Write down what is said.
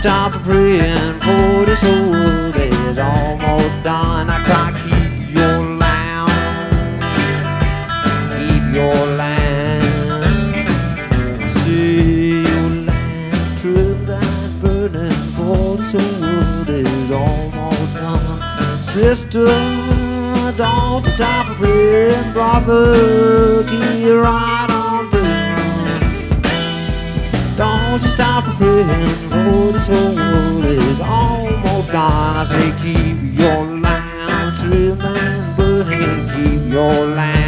stop praying for this whole day is almost done. I cry, keep your land, keep your land, see your land true light burning for this whole day is almost done. Sister, don't stop praying, brother, keep your eye. Don't you stop praying, for this world is almost gone. I say keep your lamp trimming, burning, keep your lamp,